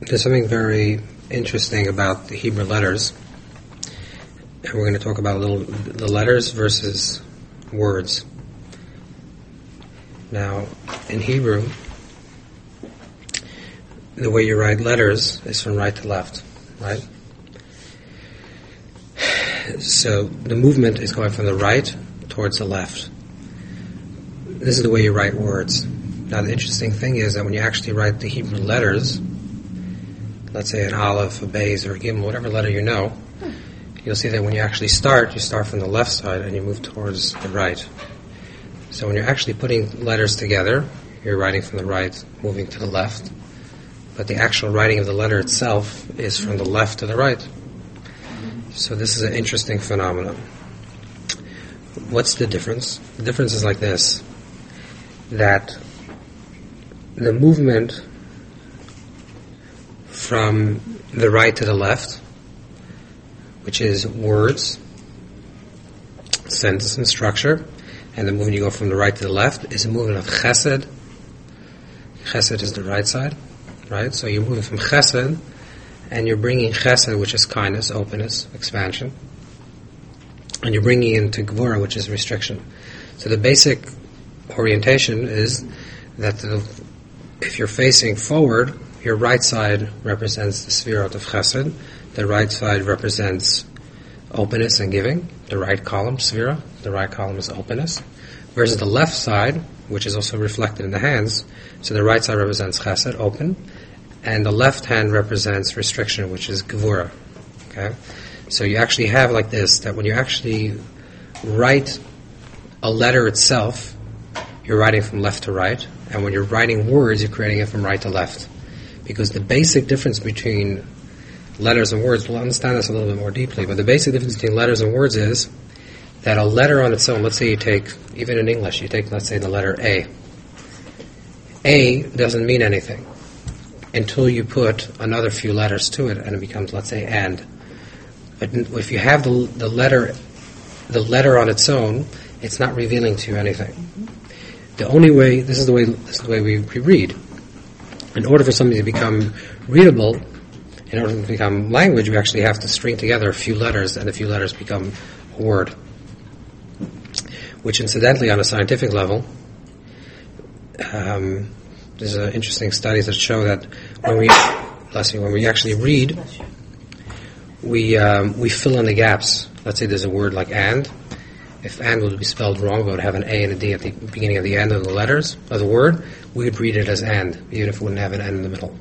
there's something very interesting about the Hebrew letters, and we're going to talk about a little the letters versus words. Now, in Hebrew, the way you write letters is from right to left, right? So the movement is going from the right towards the left. This is the way you write words. Now, the interesting thing is that when you actually write the Hebrew letters, let's say an aleph, a beis, or a gimel, whatever letter you know, you'll see that when you actually start, you start from the left side and you move towards the right. So when you're actually putting letters together, you're writing from the right, moving to the left. But the actual writing of the letter itself is from the left to the right. So this is an interesting phenomenon. What's the difference? The difference is like this that the movement from the right to the left, which is words, sentence and structure, and the movement you go from the right to the left is a movement of chesed. Chesed is the right side, right? So you're moving from chesed, and you're bringing chesed, which is kindness, openness, expansion, and you're bringing into gvura, which is restriction. So the basic orientation is that the, if you're facing forward, your right side represents the sefirot of chesed, the right side represents openness and giving, the right column, sefira, the right column is openness, whereas the left side, which is also reflected in the hands, so the right side represents chesed, open, and the left hand represents restriction, which is gevura. Okay? So you actually have like this, that when you actually write a letter itself, you're writing from left to right, and when you're writing words, you're creating it from right to left. Because the basic difference between letters and words, we'll understand this a little bit more deeply, but the basic difference between letters and words is that a letter on its own, let's say you take, even in English, you take, let's say, the letter A. A doesn't mean anything until you put another few letters to it and it becomes, let's say, and. But if you have the, the letter, the letter on its own, it's not revealing to you anything. The only way, this is the way, this is the way we, we read. In order for something to become readable, in order to become language, we actually have to string together a few letters, and a few letters become a word. Which, incidentally, on a scientific level, um, there's uh, interesting studies that show that when we, bless you, when we actually read, we um, we fill in the gaps. Let's say there's a word like "and," if and would be spelled wrong, but would have an A and a D at the beginning of the end of the letters of the word, we would read it as and, even if it wouldn't have an N in the middle.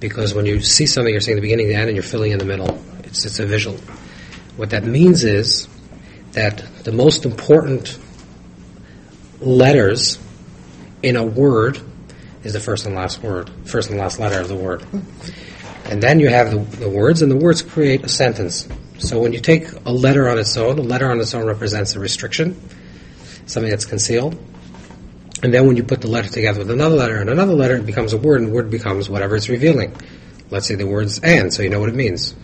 Because when you see something, you're seeing the beginning, the end, and you're filling in the middle. It's, it's a visual. What that means is that the most important letters in a word is the first and last word, first and last letter of the word. And then you have the, the words, and the words create a sentence. So when you take a letter on its own, a letter on its own represents a restriction, something that's concealed. And then when you put the letter together with another letter and another letter, it becomes a word, and word becomes whatever it's revealing. Let's say the words and, so you know what it means.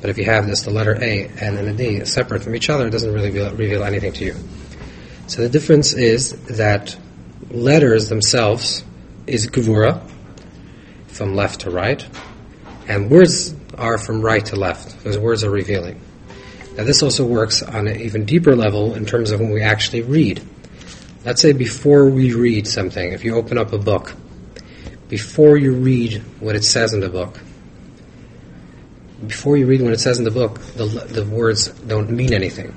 But if you have this, the letter A and then a D separate from each other, it doesn't really reveal, anything to you. So the difference is that letters themselves is gevura, from left to right, and words are from right to left. Those words are revealing. Now, this also works on an even deeper level in terms of when we actually read. Let's say before we read something, if you open up a book, before you read what it says in the book, before you read what it says in the book, the, the words don't mean anything,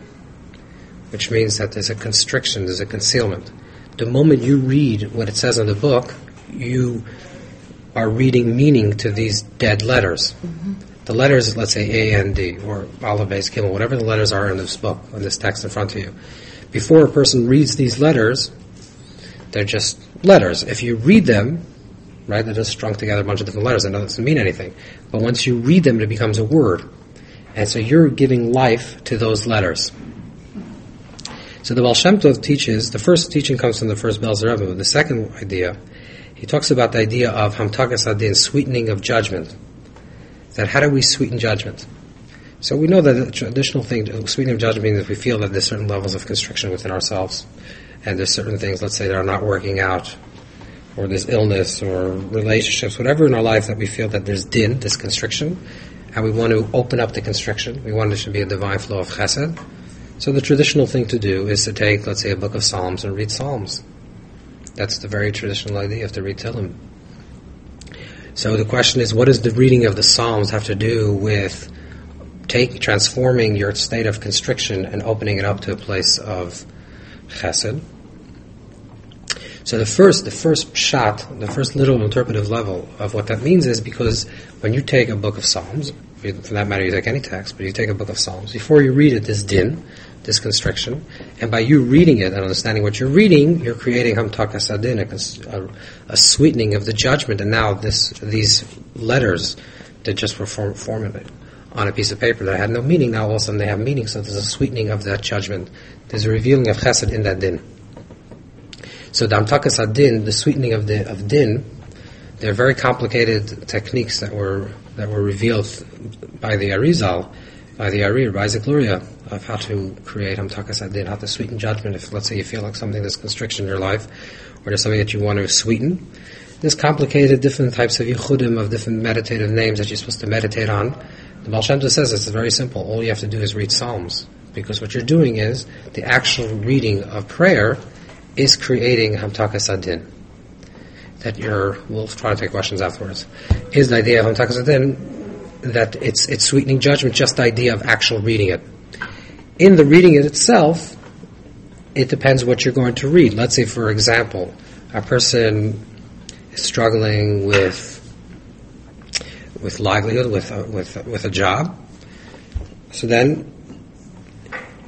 which means that there's a constriction, there's a concealment. The moment you read what it says in the book, you are reading meaning to these dead letters. Mm-hmm. The letters, let's say A and D, or Beis, Gimel, whatever the letters are in this book, in this text in front of you. Before a person reads these letters, they're just letters. If you read them, right, they're just strung together a bunch of different letters, and it doesn't mean anything. But once you read them, it becomes a word. And so you're giving life to those letters. So the Baal Shem Tov teaches, the first teaching comes from the first Belzer Rebbe, but the second idea he talks about the idea of hamtakas hadin, sweetening of judgment. That how do we sweeten judgment? So we know that the traditional thing, sweetening judgment means if we feel that there's certain levels of constriction within ourselves, and there's certain things, let's say, that are not working out or there's illness or relationships, whatever in our life that we feel that there's din, this constriction, and we want to open up the constriction. We want there to be a divine flow of chesed. So the traditional thing to do is to take, let's say, a book of Psalms and read Psalms. That's the very traditional idea of to read Tehillim. So the question is, what does the reading of the Psalms have to do with take transforming your state of constriction and opening it up to a place of chesed? So the first, the first shot, the first little interpretive level of what that means is because when you take a book of Psalms, for that matter, you take any text, but you take a book of Psalms, before you read it, this din, this constriction, and by you reading it and understanding what you're reading, you're creating hamtakas hadin, a, a, sweetening of the judgment, and now this, these letters that just were form, formulated on a piece of paper that had no meaning, now all of a sudden they have meaning, so there's a sweetening of that judgment. There's a revealing of chesed in that din. So Hamtakas HaDin, the sweetening of the of din, they're very complicated techniques that were that were revealed by the Arizal, by the Arir, by Isaac Luria, of how to create Hamtakas HaDin, how to sweeten judgment. If let's say you feel like something there's constriction in your life, or there's something that you want to sweeten, there's complicated different types of yichudim of different meditative names that you're supposed to meditate on. The Baal Shem says it's very simple. All you have to do is read Psalms. Because what you're doing is the actual reading of prayer is creating Hamtakas HaDin. That you're, we'll try to take questions afterwards. Is the idea of Hamtakas HaDin that it's, it's sweetening judgment, just the idea of actual reading it. In the reading it itself, it depends what you're going to read. Let's say, for example, a person is struggling with with livelihood, with a, with with a job. So then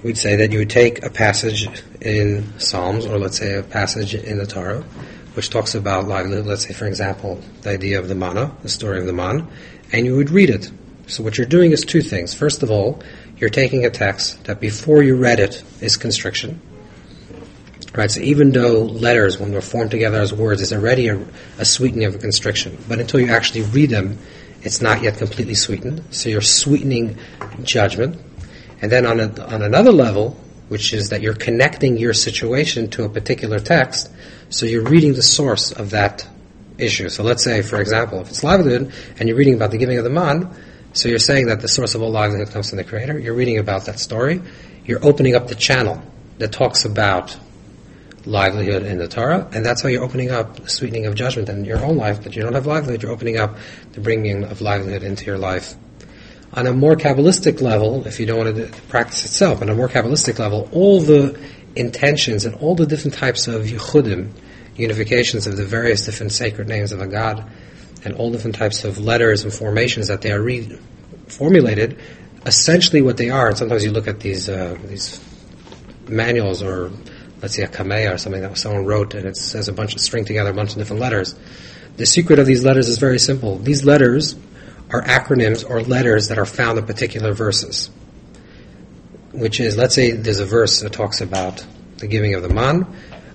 we'd say that you would take a passage in Psalms, or let's say a passage in the Torah, which talks about livelihood, let's say, for example, the idea of the manna, the story of the man, and you would read it. So what you're doing is two things. First of all, you're taking a text that before you read it is constriction. Right, so even though letters, when they're formed together as words, is already a, a sweetening of a constriction, but until you actually read them, it's not yet completely sweetened. So you're sweetening judgment. And then on, a, on another level, which is that you're connecting your situation to a particular text, so you're reading the source of that issue. So let's say, for example, if it's livelihood and you're reading about the giving of the man, so you're saying that the source of all livelihood comes from the Creator. You're reading about that story. You're opening up the channel that talks about livelihood in the Torah, and that's how you're opening up the sweetening of judgment in your own life. But you don't have livelihood, you're opening up the bringing of livelihood into your life on a more Kabbalistic level, if you don't want to practice itself, on a more Kabbalistic level, all the intentions and all the different types of yichudim, unifications of the various different sacred names of a God, and all different types of letters and formations that they are re- formulated, essentially what they are, and sometimes you look at these uh, these manuals or let's say a kameya or something that someone wrote and it says a bunch of string together a bunch of different letters. The secret of these letters is very simple. These letters are acronyms or letters that are found in particular verses. Which is, let's say there's a verse that talks about the giving of the man,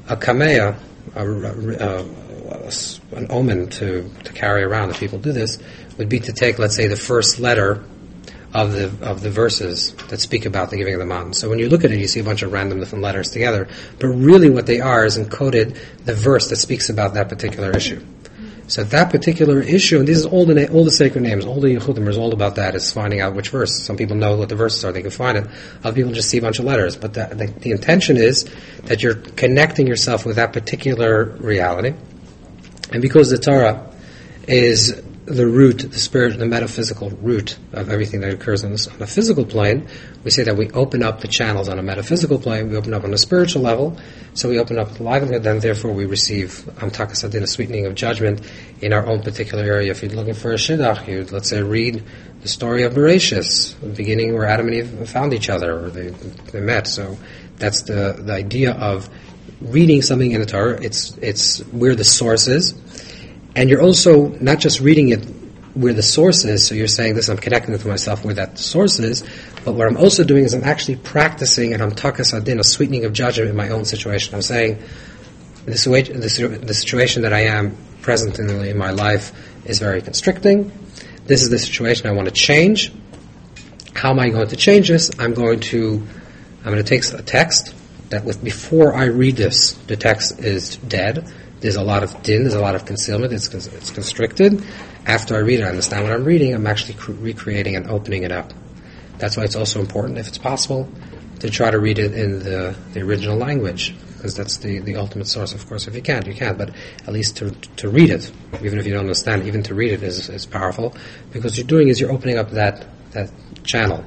a kameya, a, a, a, an omen to, to carry around, if people do this, would be to take, let's say, the first letter of the of the verses that speak about the giving of the man. So when you look at it, you see a bunch of random different letters together, but really what they are is encoded the verse that speaks about that particular issue. So that particular issue, and this is all the all the sacred names, all the Yechudim is all about that. Is finding out which verse. Some people know what the verses are; they can find it. Other people just see a bunch of letters. But the, the, the intention is that you're connecting yourself with that particular reality, and because the Torah is the root, the spirit, the metaphysical root of everything that occurs on, this, on a physical plane, we say that we open up the channels on a metaphysical plane, we open up on a spiritual level, so we open up the livelihood, then therefore we receive um, hamtakas hadin, a sweetening of judgment in our own particular area. If you're looking for a shidduch, you let's say read the story of Bereshis, the beginning where Adam and Eve found each other, or they, they met. So that's the, the idea of reading something in the Torah. It's, it's where the source is and you're also not just reading it where the source is, so you're saying this, I'm connecting it to myself where that source is, but what I'm also doing is I'm actually practicing and hamtakas hadin, a sweetening of judgment in my own situation. I'm saying, this, the situation that I am present in, in my life is very constricting. This is the situation I want to change. How am I going to change this? I'm going to, I'm going to take a text that with, before I read this, the text is dead there's a lot of din, there's a lot of concealment, it's, it's constricted. After I read it, I understand what I'm reading, I'm actually cr- recreating and opening it up. That's why it's also important, if it's possible, to try to read it in the, the original language, because that's the, the ultimate source. Of course, if you can't, you can't, but at least to, to read it, even if you don't understand, even to read it is, is powerful, because what you're doing is you're opening up that, that channel.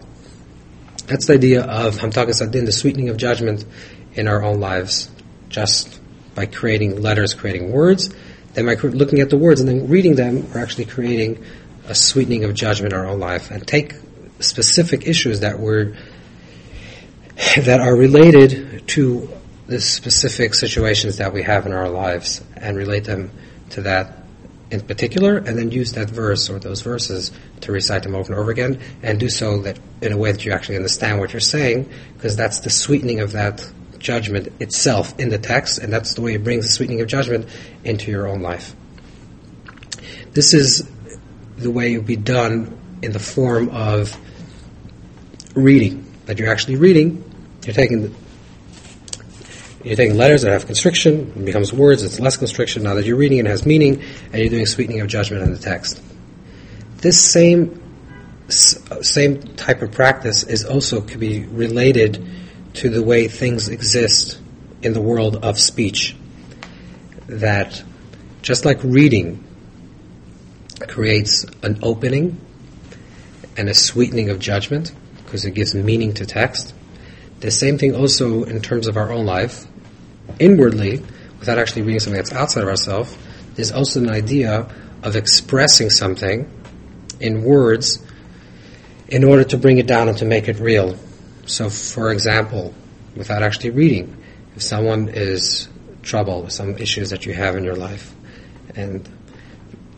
That's the idea of Hamtakas HaDin, the sweetening of judgment in our own lives, just by creating letters, creating words. Then by looking at the words and then reading them, we're actually creating a sweetening of judgment in our own life. And take specific issues that were that are related to the specific situations that we have in our lives and relate them to that in particular, and then use that verse or those verses to recite them over and over again, and do so that in a way that you actually understand what you're saying, because that's the sweetening of that judgment itself in the text, and that's the way it brings the sweetening of judgment into your own life. This is the way it would be done in the form of reading. That you're actually reading, you're taking you're taking letters that have constriction, it becomes words, it's less constriction. Now that you're reading it has meaning, and you're doing sweetening of judgment in the text. This same same type of practice is also could be related to the way things exist in the world of speech. That just like reading creates an opening and a sweetening of judgment because it gives meaning to text. The same thing also in terms of our own life, inwardly, without actually reading something that's outside of ourselves, there's also an idea of expressing something in words in order to bring it down and to make it real. So, for example, without actually reading, if someone is troubled with some issues that you have in your life, and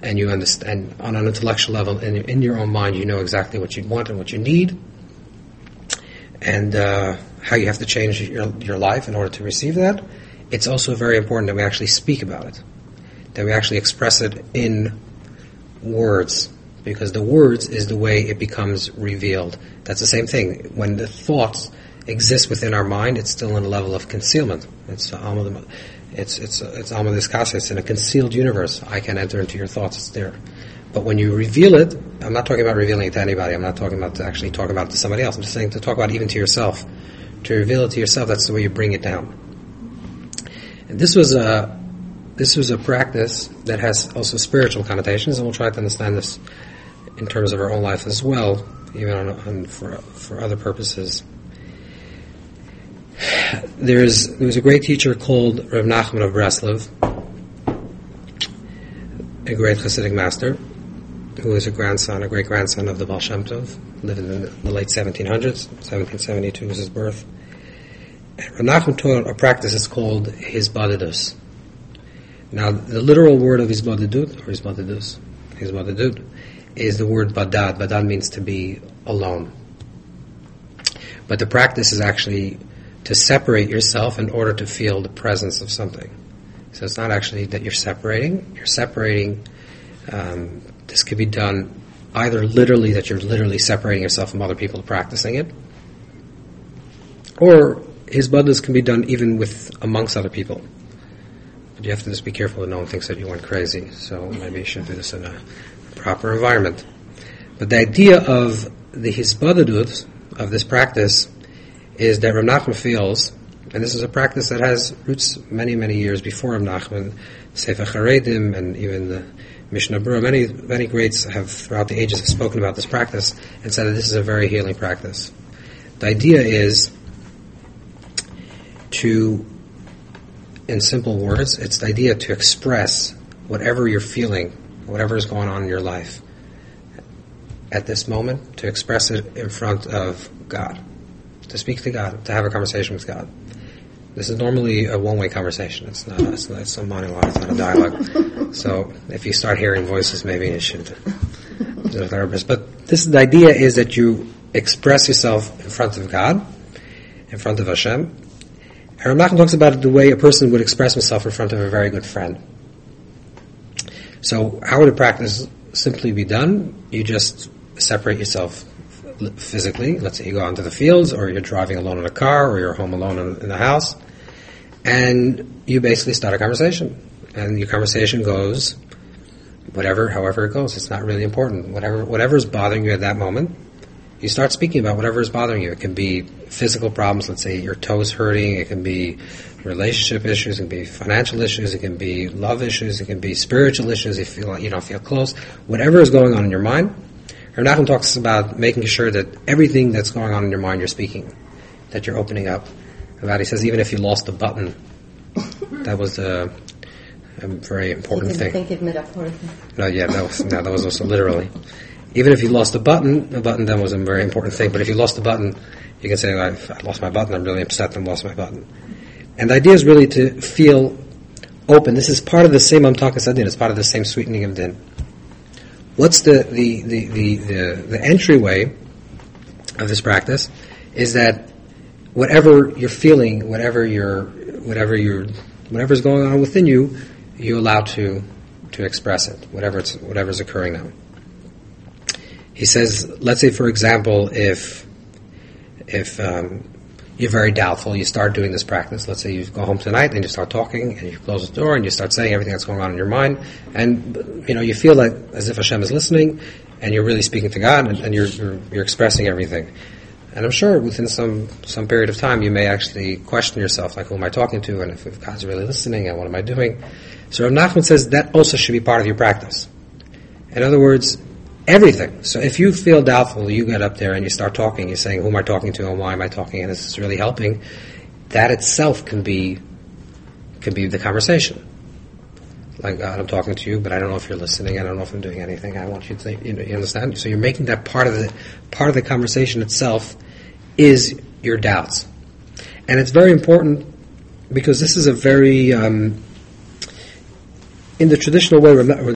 and you understand on an intellectual level, in, in your own mind, you know exactly what you want and what you need, and uh, how you have to change your your life in order to receive that. It's also very important that we actually speak about it, that we actually express it in words, because the words is the way it becomes revealed. That's the same thing. When the thoughts exist within our mind, it's still in a level of concealment. It's uh, it's it's it's Amadis It's in a concealed universe. I can enter into your thoughts. It's there. But when you reveal it, I'm not talking about revealing it to anybody. I'm not talking about actually talk about it to somebody else. I'm just saying to talk about it even to yourself. To reveal it to yourself, that's the way you bring it down. And this was a this was a practice that has also spiritual connotations, and we'll try to understand this in terms of our own life as well, even on, on for for other purposes. There's there was a great teacher called Rav Nachman of Breslov, a great Hasidic master, who was a grandson, a great grandson of the Baal Shem Tov, lived in the, the late 1700s. 1772 was his birth. And Rav Nachman taught a practice that's called Hisbadidus. Now, the literal word of Hisbadidut, or Hisbadidus, Hisbadidut, is the word badad. Badad means to be alone. But the practice is actually to separate yourself in order to feel the presence of something. So it's not actually that you're separating. You're separating. Um, this could be done either literally that you're literally separating yourself from other people practicing it, or hisbadidus can be done even with amongst other people. But you have to just be careful that no one thinks that you went crazy. So maybe you should do this in a proper environment. But the idea of the hisbadadut of this practice is that Rav Nachman feels, and this is a practice that has roots many, many years before Rav Nachman, Sefer Charedim, and even the Mishnah Berurah, many, many greats have throughout the ages have spoken about this practice and said that this is a very healing practice. The idea is to, in simple words, it's the idea to express whatever you're feeling, whatever is going on in your life at this moment, to express it in front of God to speak to God, to have a conversation with God. This is normally a one-way conversation. It's not. It's, not, it's a monologue. It's not a dialogue. so if you start hearing voices, maybe you should a therapist. But this the idea is that you express yourself in front of God, in front of Hashem. And Rav talks about it the way a person would express himself in front of a very good friend. So how would a practice simply be done? You just separate yourself physically. Let's say you go out into the fields, or you're driving alone in a car, or you're home alone in, in the house, and you basically start a conversation. and your conversation goes whatever, however it goes. It's not really important. Whatever, whatever is bothering you at that moment, you start speaking about whatever is bothering you. It can be physical problems. Let's say your toes hurting. It can be relationship issues. It can be financial issues. It can be love issues. It can be spiritual issues. You feel like you don't feel close. Whatever is going on in your mind. Rav Nachman talks about making sure that everything that's going on in your mind, you're speaking, that you're opening up about. He says even if you lost a button, that was a, a very important thing. Think it metaphorically. No, yeah, that was no, that was also literally. Even if you lost a button, a button then was a very important thing. But if you lost a button, you can say, "I've I lost my button. I'm really upset. I lost my button." And the idea is really to feel open. This is part of the same Hamtakas HaDin. It's part of the same sweetening of din. What's the the, the, the, the, the entryway of this practice is that whatever you're feeling, whatever you're, whatever you're, whatever's going on within you, you allow to to express it, whatever it's, whatever's occurring now. He says, let's say, for example, if if um, you're very doubtful, you start doing this practice. Let's say you go home tonight and you start talking, and you close the door and you start saying everything that's going on in your mind, and you know you feel like as if Hashem is listening, and you're really speaking to God, and, and you're, you're you're expressing everything. And I'm sure within some some period of time, you may actually question yourself, like, who am I talking to, and if, if God's really listening, and what am I doing? So Rav Nachman says that also should be part of your practice. In other words, everything. So if you feel doubtful, you get up there and you start talking. You're saying, "Who am I talking to? And why am I talking?" And this is really helping. That itself can be can be the conversation. Like God, I'm talking to you, but I don't know if you're listening. I don't know if I'm doing anything. I want you to think. You, know, you understand? So you're making that part of the part of the conversation itself is your doubts, and it's very important because this is a very um, in the traditional way.